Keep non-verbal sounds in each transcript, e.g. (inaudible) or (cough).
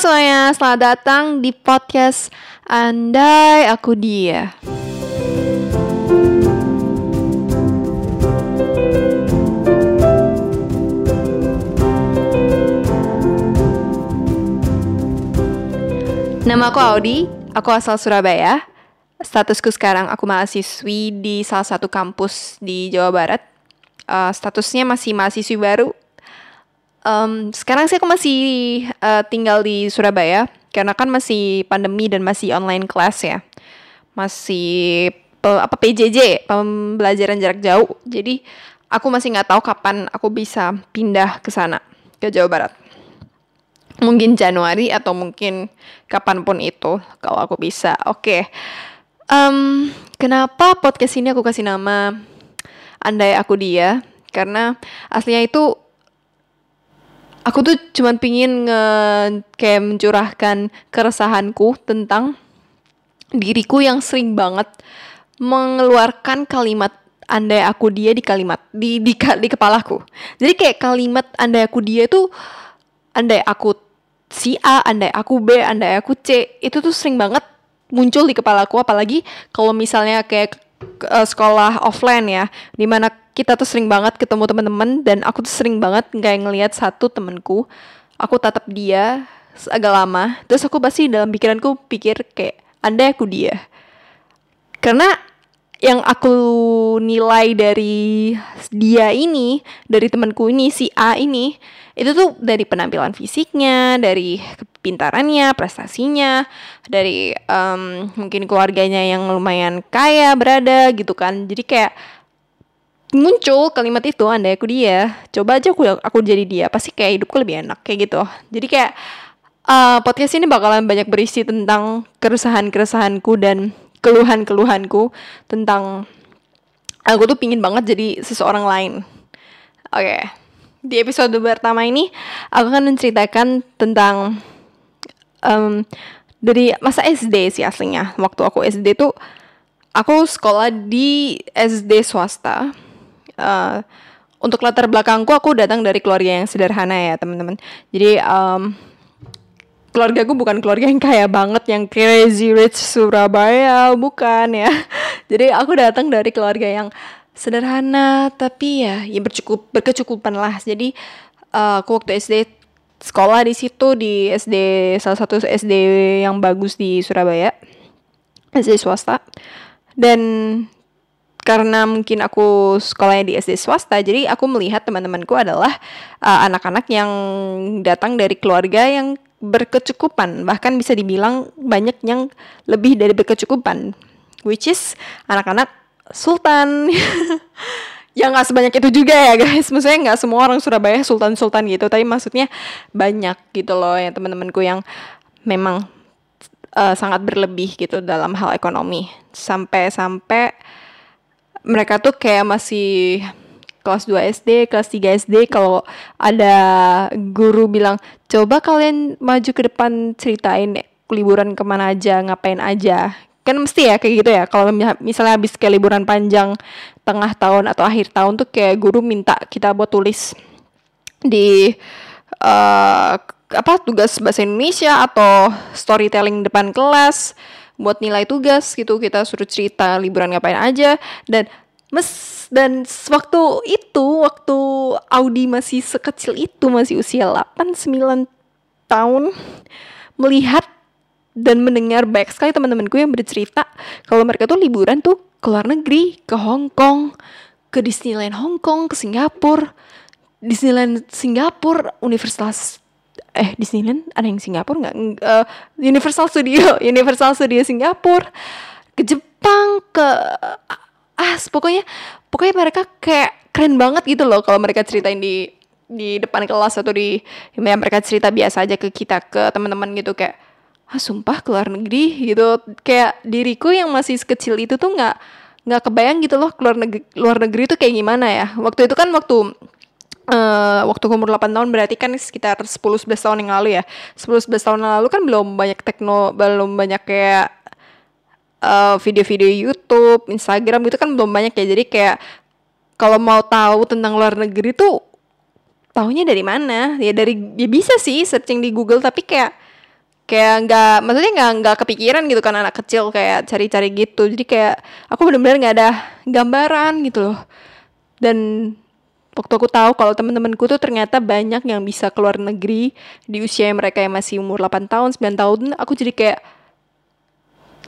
semuanya, selamat datang di podcast Andai Aku Dia. Nama aku Audi, aku asal Surabaya. Statusku sekarang aku mahasiswi di salah satu kampus di Jawa Barat. Uh, statusnya masih mahasiswi baru. Um, sekarang sih aku masih uh, tinggal di Surabaya karena kan masih pandemi dan masih online class ya. Masih uh, apa PJJ, pembelajaran jarak jauh. Jadi aku masih nggak tahu kapan aku bisa pindah ke sana ke Jawa Barat mungkin Januari atau mungkin kapan pun itu kalau aku bisa. Oke, okay. um, kenapa podcast ini aku kasih nama Andai Aku Dia? Karena aslinya itu aku tuh cuman pingin nge kayak mencurahkan keresahanku tentang diriku yang sering banget mengeluarkan kalimat andai aku dia di kalimat di di di kepalaku. Jadi kayak kalimat andai aku dia itu andai aku si A, andai aku B, andai aku C, itu tuh sering banget muncul di kepala aku apalagi kalau misalnya kayak uh, sekolah offline ya, di mana kita tuh sering banget ketemu teman-teman dan aku tuh sering banget kayak ngelihat satu temenku, aku tatap dia agak lama, terus aku pasti dalam pikiranku pikir kayak andai aku dia, karena yang aku nilai dari dia ini, dari temanku ini si A ini, itu tuh dari penampilan fisiknya, dari kepintarannya, prestasinya, dari um, mungkin keluarganya yang lumayan kaya berada gitu kan. Jadi kayak muncul kalimat itu andai aku dia coba aja aku aku jadi dia pasti kayak hidupku lebih enak kayak gitu jadi kayak uh, podcast ini bakalan banyak berisi tentang keresahan keresahanku dan keluhan-keluhanku tentang aku tuh pingin banget jadi seseorang lain. Oke, okay. di episode pertama ini aku akan menceritakan tentang um, dari masa SD sih aslinya. Waktu aku SD tuh aku sekolah di SD swasta. Uh, untuk latar belakangku aku datang dari keluarga yang sederhana ya teman-teman. Jadi um, keluarga gue bukan keluarga yang kaya banget yang crazy rich Surabaya bukan ya. (laughs) Jadi aku datang dari keluarga yang sederhana tapi ya ya bercukup berkecukupan lah. Jadi uh, aku waktu SD sekolah di situ di SD salah satu SD yang bagus di Surabaya SD swasta. Dan karena mungkin aku sekolahnya di SD swasta, jadi aku melihat teman-temanku adalah uh, anak-anak uh, yang datang dari keluarga yang berkecukupan bahkan bisa dibilang banyak yang lebih dari berkecukupan which is anak-anak sultan. (laughs) Yang nggak sebanyak itu juga ya guys. Maksudnya nggak semua orang Surabaya sultan sultan gitu tapi maksudnya banyak gitu loh ya teman-temanku yang memang uh, sangat berlebih gitu dalam hal ekonomi. Sampai-sampai mereka tuh kayak masih kelas 2 SD, kelas 3 SD kalau ada guru bilang, "Coba kalian maju ke depan ceritain liburan ke mana aja, ngapain aja." Kan mesti ya kayak gitu ya. Kalau misalnya habis kayak liburan panjang tengah tahun atau akhir tahun tuh kayak guru minta kita buat tulis di uh, apa tugas bahasa Indonesia atau storytelling depan kelas buat nilai tugas gitu kita suruh cerita liburan ngapain aja dan Mes dan waktu itu waktu Audi masih sekecil itu masih usia 8 9 tahun melihat dan mendengar banyak sekali teman-temanku yang bercerita kalau mereka tuh liburan tuh ke luar negeri, ke Hong Kong, ke Disneyland Hong Kong, ke Singapura. Disneyland Singapura, Universal eh Disneyland ada yang Singapura nggak? Uh, Universal Studio, (laughs) Universal Studio Singapura, ke Jepang, ke ah pokoknya pokoknya mereka kayak keren banget gitu loh kalau mereka ceritain di di depan kelas atau di yang mereka cerita biasa aja ke kita ke teman-teman gitu kayak ah sumpah keluar negeri gitu. Kayak diriku yang masih sekecil itu tuh nggak nggak kebayang gitu loh keluar negeri luar negeri itu kayak gimana ya. Waktu itu kan waktu Uh, waktu umur 8 tahun berarti kan sekitar 10-11 tahun yang lalu ya 10-11 tahun yang lalu kan belum banyak tekno belum banyak kayak eh, video-video YouTube, Instagram gitu kan belum banyak ya. Jadi kayak kalau mau tahu tentang luar negeri tuh taunya dari mana? Ya dari ya bisa sih searching di Google tapi kayak kayak nggak maksudnya nggak nggak kepikiran gitu kan anak kecil kayak cari-cari gitu jadi kayak aku benar-benar nggak ada gambaran gitu loh dan waktu aku tahu kalau teman-temanku tuh ternyata banyak yang bisa keluar negeri di usia mereka yang masih umur 8 tahun 9 tahun aku jadi kayak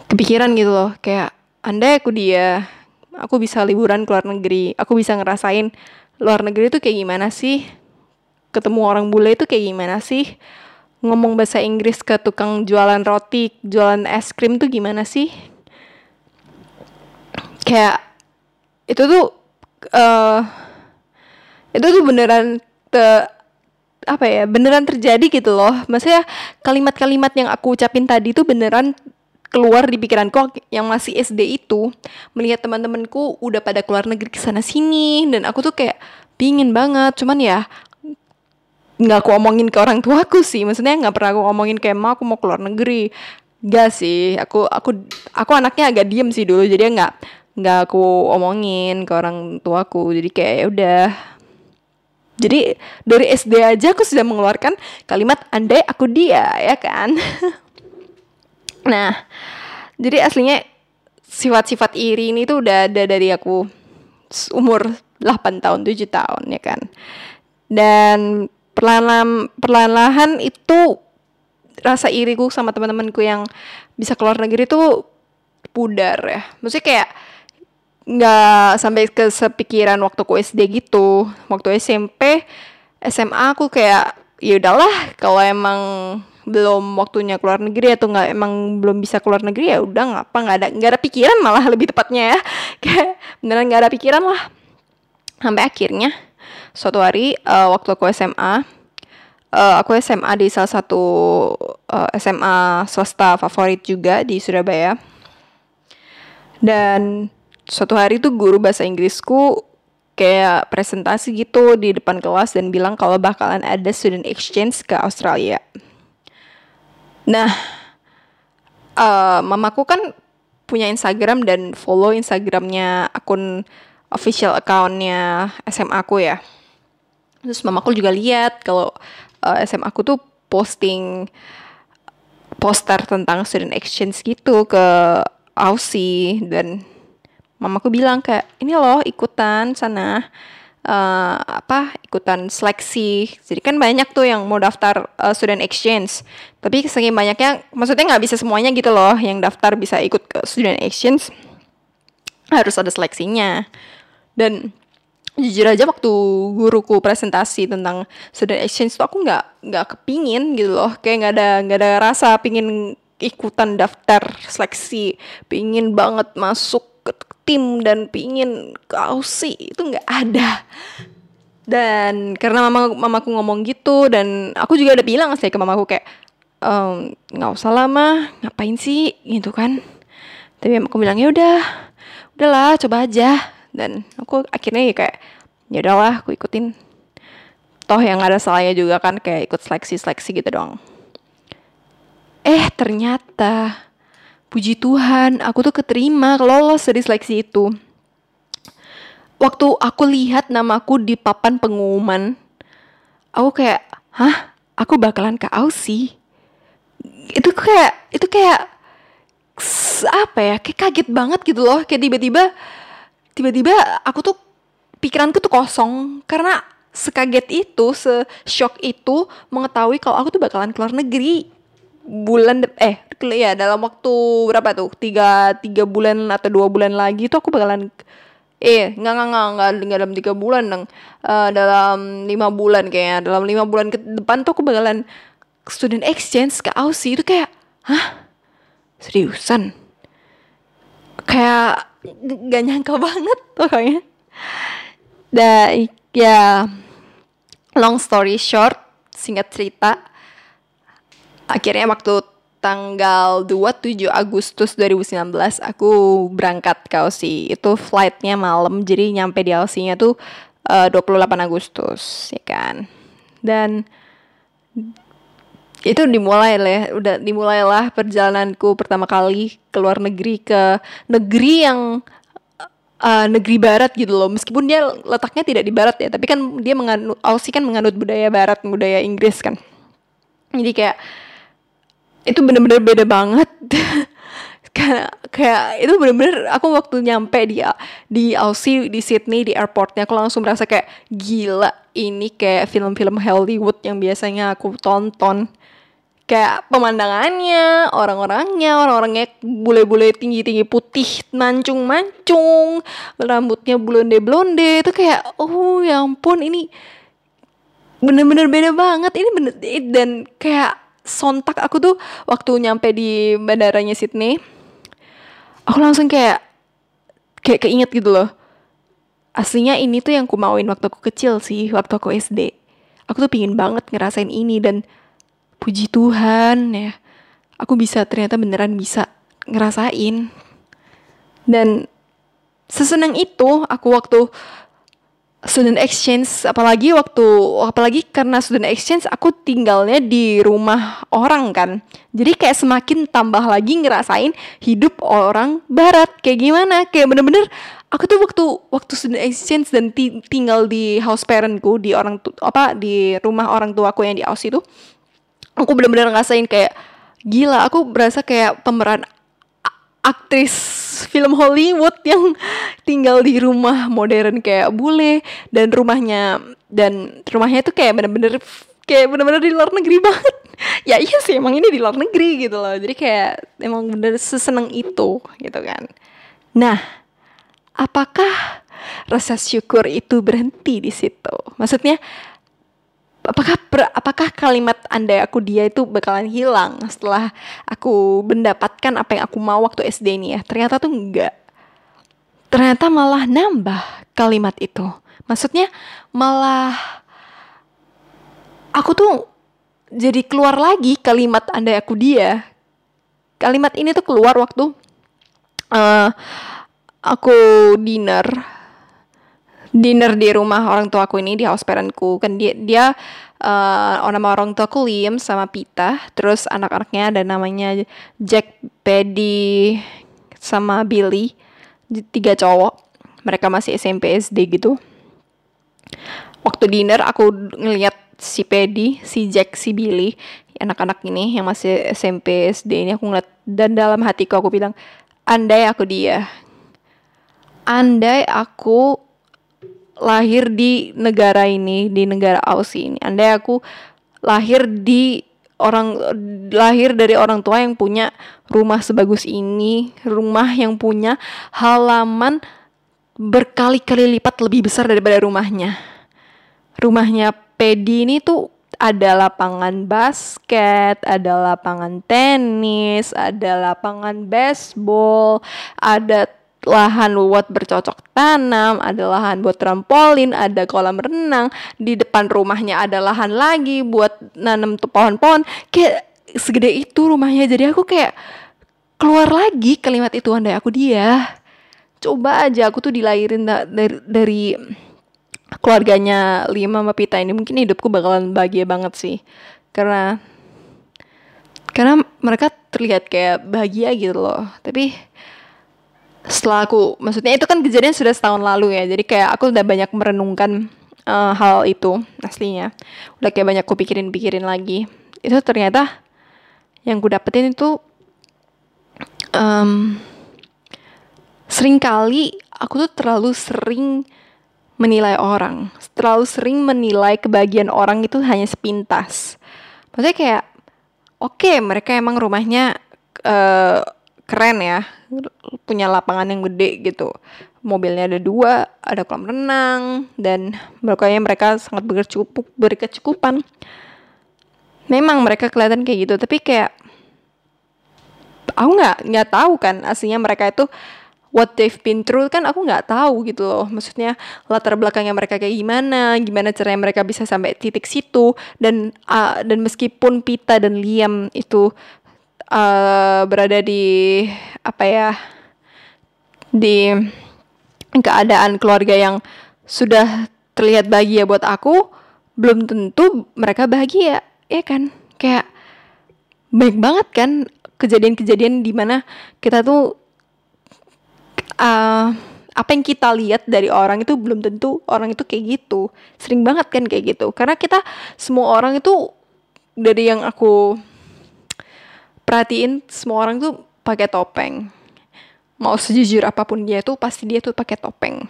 kepikiran gitu loh. Kayak andai aku dia aku bisa liburan ke luar negeri aku bisa ngerasain luar negeri tuh kayak gimana sih? Ketemu orang bule itu kayak gimana sih? Ngomong bahasa Inggris ke tukang jualan roti jualan es krim tuh gimana sih? Kayak itu tuh uh, itu tuh beneran te, apa ya beneran terjadi gitu loh. Maksudnya kalimat-kalimat yang aku ucapin tadi tuh beneran keluar di pikiranku yang masih SD itu. Melihat teman-temanku udah pada keluar negeri ke sana sini dan aku tuh kayak pingin banget. Cuman ya nggak aku omongin ke orang tuaku sih. Maksudnya nggak pernah aku omongin kayak ma aku mau keluar negeri. Gak sih. Aku aku aku anaknya agak diem sih dulu. Jadi nggak nggak aku omongin ke orang tuaku. Jadi kayak ya udah jadi dari SD aja aku sudah mengeluarkan kalimat andai aku dia ya kan. (laughs) nah, jadi aslinya sifat-sifat iri ini tuh udah ada dari aku umur 8 tahun, 7 tahun ya kan. Dan perlahan perlahan itu rasa iriku sama teman-temanku yang bisa keluar negeri tuh pudar ya. Maksudnya kayak nggak sampai ke sepikiran waktu ku SD gitu. Waktu SMP SMA aku kayak ya udahlah kalau emang belum waktunya keluar negeri atau nggak emang belum bisa keluar negeri ya udah ngapa nggak ada nggak ada pikiran malah (laughs) lebih tepatnya ya. Kayak beneran nggak ada pikiran lah. Sampai akhirnya suatu hari uh, waktu aku SMA uh, eh, aku SMA di salah satu uh, eh, SMA swasta favorit juga di Surabaya. Dan suatu hari tuh guru bahasa Inggrisku kayak presentasi gitu di depan kelas dan bilang kalau bakalan ada student exchange ke Australia. Nah, uh, mamaku kan punya Instagram dan follow Instagramnya akun official accountnya SMA aku ya. Terus mamaku juga lihat kalau uh, eh, SMA aku tuh posting poster tentang student exchange gitu ke Aussie dan mamaku bilang kayak ini loh ikutan sana uh, apa ikutan seleksi. Jadi kan banyak tuh yang mau daftar uh, student exchange. Tapi saking banyaknya maksudnya nggak bisa semuanya gitu loh yang daftar bisa ikut ke student exchange harus ada seleksinya. Dan jujur aja waktu guruku presentasi tentang student exchange tuh aku nggak nggak kepingin gitu loh. Kayak nggak ada nggak ada rasa pingin ikutan daftar seleksi. Pingin banget masuk tim dan pingin ke Aussie itu nggak ada. Dan karena mama mamaku ngomong gitu dan aku juga udah bilang sih ke mamaku kayak nggak um, usah lama ngapain sih? Gitu kan. Tapi aku bilang ya udah udahlah coba aja. Dan aku akhirnya ya kayak ya udahlah aku ikutin. Toh yang ada salahnya juga kan kayak ikut seleksi seleksi gitu dong eh ternyata puji Tuhan aku tuh keterima lolos dari seleksi itu. Waktu aku lihat namaku di papan pengumuman aku kayak hah? Aku bakalan ke Aussie itu kayak itu kayak apa ya kayak kaget banget gitu loh. Kayak tiba-tiba tiba-tiba aku tuh pikiranku tuh kosong. Karena sekaget itu, se-shock itu mengetahui kalau aku tuh bakalan keluar negeri bulan eh ya dalam waktu berapa tuh? Tiga tiga bulan atau dua bulan lagi tuh aku bakalan eh nggak nggak nggak nggak dalam tiga bulan dong uh, dalam lima bulan kayaknya. Dalam lima bulan ke depan tuh aku bakalan student exchange ke Aussie. Itu kayak hah? Seriusan? Kayak gak nyangka banget pokoknya. Dan ya long story short singkat cerita akhirnya waktu tanggal 27 Agustus 2019 aku berangkat ke Aussie. Itu flightnya malam, jadi nyampe di Aussie-nya tuh eh, uh, 28 Agustus, ya kan. Dan itu dimulai lah, udah dimulailah perjalananku pertama kali ke luar negeri ke negeri yang uh, negeri barat gitu loh. Meskipun dia letaknya tidak di barat ya, tapi kan dia menganut Aussie kan menganut budaya barat, budaya Inggris kan. Jadi kayak itu bener-bener beda banget. (laughs) Kayak kayak itu bener-bener aku waktu nyampe di di Aussie di Sydney di airportnya aku langsung merasa kayak gila ini kayak film-film Hollywood yang biasanya aku tonton. Kayak pemandangannya orang-orangnya orang-orangnya bule-bule tinggi-tinggi putih mancung-mancung rambutnya blonde-blonde. Itu kayak oh ya ampun ini bener-bener beda banget. Ini bener dan kayak sontak aku tuh waktu nyampe di bandaranya Sydney aku langsung kayak kayak keinget gitu loh. Aslinya ini tuh yang ku mauin waktu aku kecil sih waktu aku SD aku tuh pingin banget ngerasain ini dan puji Tuhan ya aku bisa ternyata beneran bisa ngerasain. Dan sesenang itu aku waktu student exchange apalagi waktu apalagi karena student exchange aku tinggalnya di rumah orang kan. Jadi kayak semakin tambah lagi ngerasain hidup orang barat. Kayak gimana? Kayak bener-bener aku tuh waktu waktu student exchange dan tinggal di house parentku di orang tu apa di rumah orang tuaku yang di Aussie itu aku bener-bener ngerasain kayak gila aku berasa kayak pemeran aktris film Hollywood yang tinggal di rumah modern kayak bule dan rumahnya dan rumahnya tuh kayak bener-bener kayak bener-bener di luar negeri (laughs) banget. Ya iya sih emang ini di luar negeri gitu loh. Jadi kayak emang bener seseneng itu gitu kan. Nah apakah rasa syukur itu berhenti di situ? Maksudnya apakah ber, apakah kalimat andai aku dia itu bakalan hilang setelah aku mendapatkan apa yang aku mau waktu SD ini ya? Ternyata tuh enggak. Ternyata malah nambah kalimat itu. Maksudnya malah aku tuh jadi keluar lagi kalimat andai aku dia. Kalimat ini tuh keluar waktu uh, aku dinner dinner di rumah orang tua aku ini di house parentku. Kan dia dia uh, nama orang tua aku Liam sama Pita. Terus anak-anaknya ada namanya Jack, Paddy sama Billy. Tiga cowok. Mereka masih SMP SD gitu. Waktu dinner aku ngeliat si Paddy si Jack si Billy anak-anak ini yang masih SMP SD ini aku ngeliat. Dan dalam hatiku aku bilang andai aku dia. Andai aku lahir di negara ini, di negara Aussie ini. Andai aku lahir di orang lahir dari orang tua yang punya rumah sebagus ini, rumah yang punya halaman berkali-kali lipat lebih besar daripada rumahnya. Rumahnya Pedi ini tuh ada lapangan basket, ada lapangan tenis, ada lapangan baseball, ada lahan buat bercocok tanam, ada lahan buat trampolin, ada kolam renang, di depan rumahnya ada lahan lagi buat nanam pohon-pohon. Kayak segede itu rumahnya. Jadi aku kayak keluar lagi kalimat itu andai aku dia. Coba aja aku tuh dilahirin dari, dari keluarganya Lima sama Pita ini mungkin hidupku bakalan bahagia banget sih. Karena karena mereka terlihat kayak bahagia gitu loh. Tapi setelah aku maksudnya itu kan kejadian sudah setahun lalu ya jadi kayak aku udah banyak merenungkan uh, hal itu aslinya. Udah kayak banyak aku pikirin lagi. Itu ternyata yang ku dapetin itu um, sering kali aku tuh terlalu sering menilai orang. Terlalu sering menilai kebahagiaan orang itu hanya sepintas. Maksudnya kayak oke okay, mereka emang rumahnya uh, keren ya. Punya lapangan yang gede gitu. Mobilnya ada dua ada kolam renang dan pokoknya mereka sangat berkecukup berkecukupan. Memang mereka kelihatan kayak gitu tapi kayak aku nggak nggak tahu kan aslinya mereka itu what they've been through kan aku nggak tahu gitu loh. Maksudnya latar belakangnya mereka kayak gimana gimana caranya mereka bisa sampai titik situ dan uh, dan meskipun Pita dan Liam itu uh, berada di apa ya di keadaan keluarga yang sudah terlihat bahagia buat aku belum tentu mereka bahagia ya kan? Kayak baik banget kan kejadian-kejadian di mana kita tuh uh, apa yang kita lihat dari orang itu belum tentu orang itu kayak gitu. Sering banget kan kayak gitu. Karena kita semua orang itu dari yang aku perhatiin semua orang tuh pakai topeng. Mau sejujur apa pun dia tuh pasti dia tuh pakai topeng.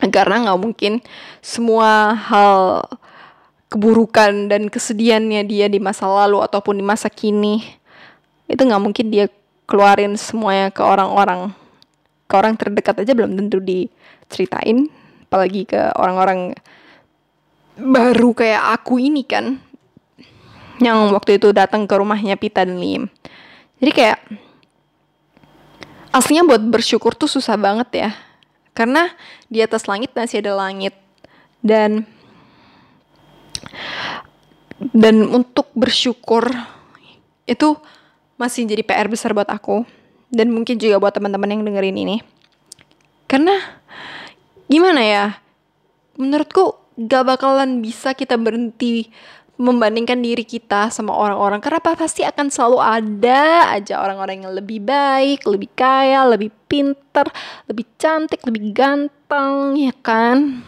Karena nggak mungkin semua hal keburukan dan kesedihannya dia di masa lalu ataupun di masa kini itu nggak mungkin dia keluarin semuanya ke orang-orang. Ke orang terdekat aja belum tentu diceritain. Apalagi ke orang-orang baru kayak aku ini kan yang waktu itu datang ke rumahnya Pita dan Lim. Jadi kayak aslinya buat bersyukur tuh susah banget ya. Karena di atas langit masih ada langit. Dan dan untuk bersyukur itu masih jadi PR besar buat aku. Dan mungkin juga buat teman-teman yang dengerin ini. Karena gimana ya? Menurutku gak bakalan bisa kita berhenti membandingkan diri kita sama orang-orang karena pasti akan selalu ada aja orang-orang yang lebih baik, lebih kaya, lebih pinter, lebih cantik, lebih ganteng, ya kan?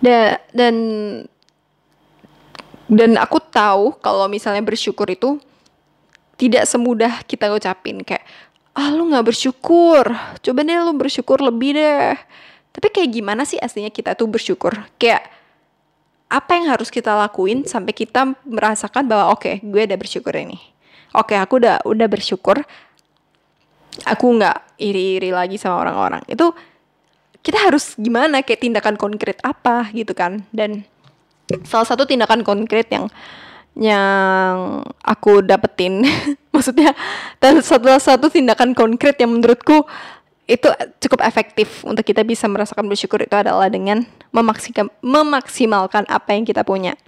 Da dan dan aku tahu kalau misalnya bersyukur itu tidak semudah kita ucapin kayak ah lu nggak bersyukur, coba deh lu bersyukur lebih deh. Tapi kayak gimana sih aslinya kita tuh bersyukur? Kayak apa yang harus kita lakuin sampai kita merasakan bahwa oke okay, gue udah bersyukur ini. Oke okay, aku udah udah bersyukur. Aku nggak iri-iri lagi sama orang-orang. Itu kita harus gimana? Kayak tindakan konkret apa gitu kan? Dan salah satu tindakan konkret yang yang aku dapetin (laughs) maksudnya dan satu satu tindakan konkret yang menurutku itu cukup efektif untuk kita bisa merasakan bersyukur itu adalah dengan memaksimalkan, memaksimalkan apa yang kita punya.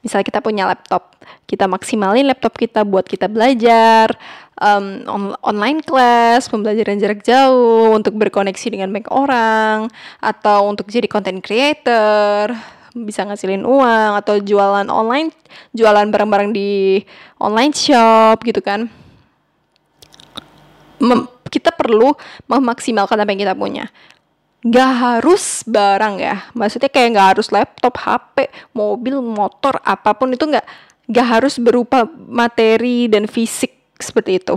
Misalnya kita punya laptop, kita maksimalin laptop kita buat kita belajar, um, on online class, pembelajaran jarak jauh, untuk berkoneksi dengan banyak orang, atau untuk jadi content creator, bisa ngasilin uang, atau jualan online, jualan barang-barang di online shop gitu kan. Mem kita perlu memaksimalkan apa yang kita punya Gak harus barang ya. Maksudnya kayak gak harus laptop HP mobil motor apa pun itu gak gak harus berupa materi dan fisik seperti itu.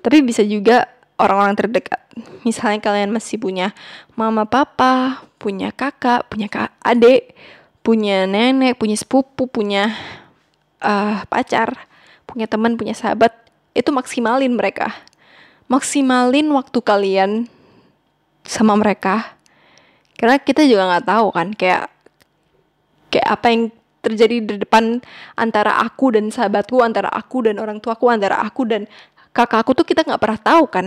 Tapi bisa juga orang-orang terdekat. Misalnya kalian masih punya mama papa punya kakak punya kak adik punya nenek punya sepupu punya uh, pacar punya teman punya sahabat itu maksimalin mereka. Maksimalin waktu kalian sama mereka karena kita juga nggak tahu kan kayak kayak apa yang terjadi di depan antara aku dan sahabatku antara aku dan orang tuaku antara aku dan kakakku tuh kita nggak pernah tahu kan.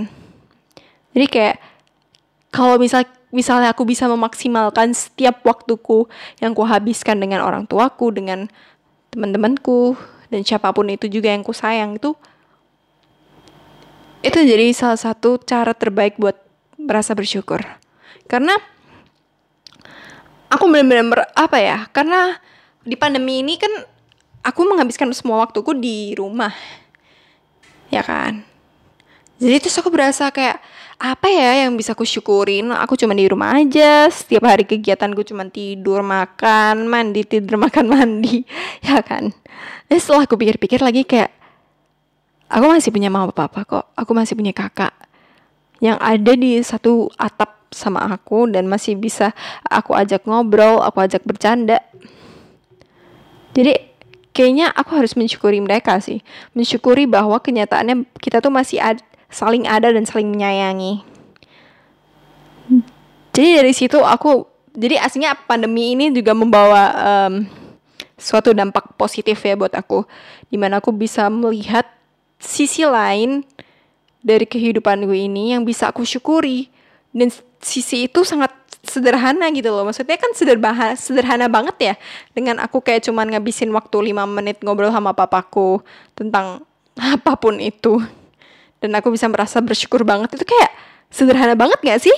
Jadi kayak kalau misal misalnya aku bisa memaksimalkan setiap waktuku yang ku habiskan dengan orang tuaku dengan teman-temanku dan siapa pun itu juga yang ku sayang itu itu jadi salah satu cara terbaik buat merasa bersyukur. Karena aku benar-benar apa ya karena di pandemi ini kan aku menghabiskan semua waktuku di rumah. Ya kan? Jadi terus aku berasa kayak apa ya yang bisa aku syukurin? Aku cuma di rumah aja setiap hari kegiatanku cuma tidur makan mandi tidur (laughs) makan mandi. Ya kan? Dan setelah aku pikir-pikir lagi kayak aku masih punya mama papa kok. Aku masih punya kakak yang ada di satu atap sama aku dan masih bisa aku ajak ngobrol aku ajak bercanda. Jadi kayaknya aku harus mensyukuri mereka sih. Mensyukuri bahwa kenyataannya kita tuh masih ad saling ada dan saling menyayangi. Jadi dari situ aku jadi aslinya pandemi ini juga membawa um, suatu dampak positif ya buat aku. Di mana aku bisa melihat sisi lain dari kehidupan gue ini yang bisa aku syukuri dan sisi itu sangat sederhana gitu loh. Maksudnya kan sederhana sederhana banget ya. Dengan aku kayak cuman ngabisin waktu 5 menit ngobrol sama papaku tentang (laughs) apa pun itu. Dan aku bisa merasa bersyukur banget. Itu kayak sederhana banget gak sih?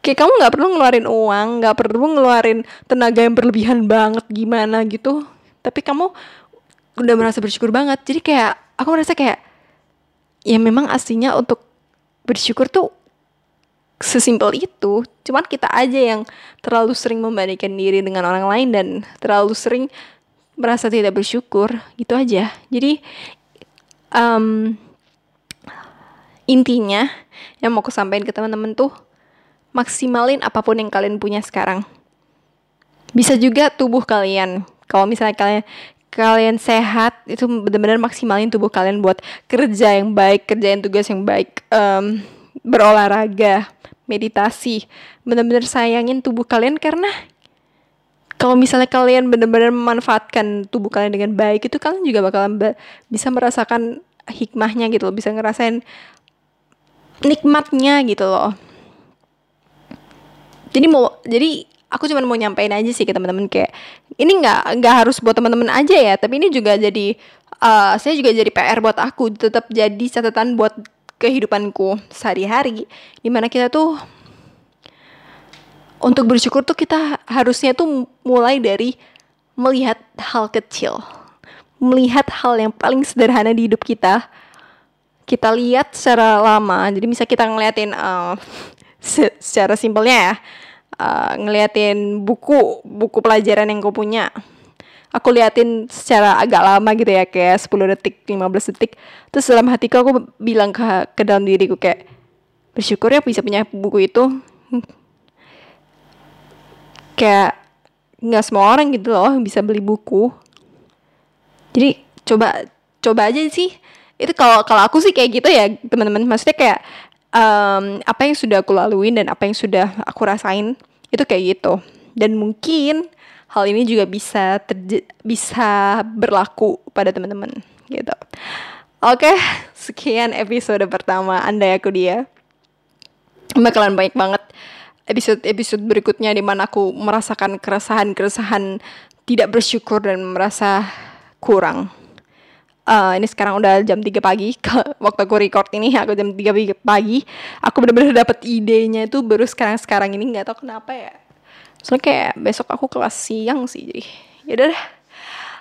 Kayak kamu nggak perlu ngeluarin uang nggak perlu ngeluarin tenaga yang berlebihan banget gimana gitu. Tapi kamu udah merasa bersyukur banget. Jadi kayak aku merasa kayak ya memang aslinya untuk bersyukur tuh sesimpel itu cuman kita aja yang terlalu sering membandingkan diri dengan orang lain dan terlalu sering merasa tidak bersyukur gitu aja. Jadi um, intinya yang mau aku sampaikan ke teman-teman tuh maksimalin apa pun yang kalian punya sekarang. Bisa juga tubuh kalian. Kalau misalnya kalian kalian sehat itu benar-benar maksimalin tubuh kalian buat kerja yang baik kerjain tugas yang baik um, berolahraga meditasi benar-benar sayangin tubuh kalian karena kalau misalnya kalian benar-benar memanfaatkan tubuh kalian dengan baik itu kalian juga bakalan bisa merasakan hikmahnya gitu loh bisa ngerasain nikmatnya gitu loh. Jadi mau jadi aku cuma mau nyampein aja sih ke teman-teman kayak ini nggak nggak harus buat teman-teman aja ya tapi ini juga jadi uh, saya juga jadi PR buat aku tetap jadi catatan buat kehidupanku sehari-hari di mana kita tuh untuk bersyukur tuh kita harusnya tuh mulai dari melihat hal kecil. Melihat hal yang paling sederhana di hidup kita. Kita lihat secara lama. Jadi bisa kita ngeliatin uh, secara simpelnya ya. Uh, ngeliatin buku, buku pelajaran yang kau punya. Aku liatin secara agak lama gitu ya, kayak 10 detik, 15 detik. Terus dalam hatiku aku bilang ke, ke dalam diriku kayak, bersyukur ya bisa punya buku itu. Kayak nggak semua orang gitu loh bisa beli buku. Jadi coba coba aja sih. Itu kalau kalau aku sih kayak gitu ya teman-teman. Maksudnya kayak um, apa yang sudah aku laluin dan apa yang sudah aku rasain itu kayak gitu. Dan mungkin hal ini juga bisa bisa berlaku pada teman-teman gitu. Oke sekian episode pertama anda aku dia. Bakalan banyak banget episode-episode berikutnya di mana aku merasakan keresahan-keresahan tidak bersyukur dan merasa kurang. Uh, ini sekarang udah jam 3 pagi. (laughs) Waktu aku record ini aku jam 3 pagi. Aku bener-bener dapet idenya itu baru sekarang-sekarang ini. Nggak tahu kenapa ya soalnya kayak besok aku kelas siang sih jadi yaudah deh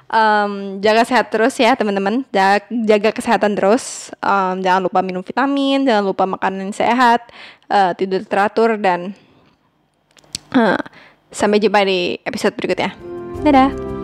um, jaga sehat terus ya teman-teman jaga, jaga kesehatan terus um, jangan lupa minum vitamin jangan lupa makanan sehat uh, tidur teratur dan sampai jumpa di episode berikutnya. Dadah!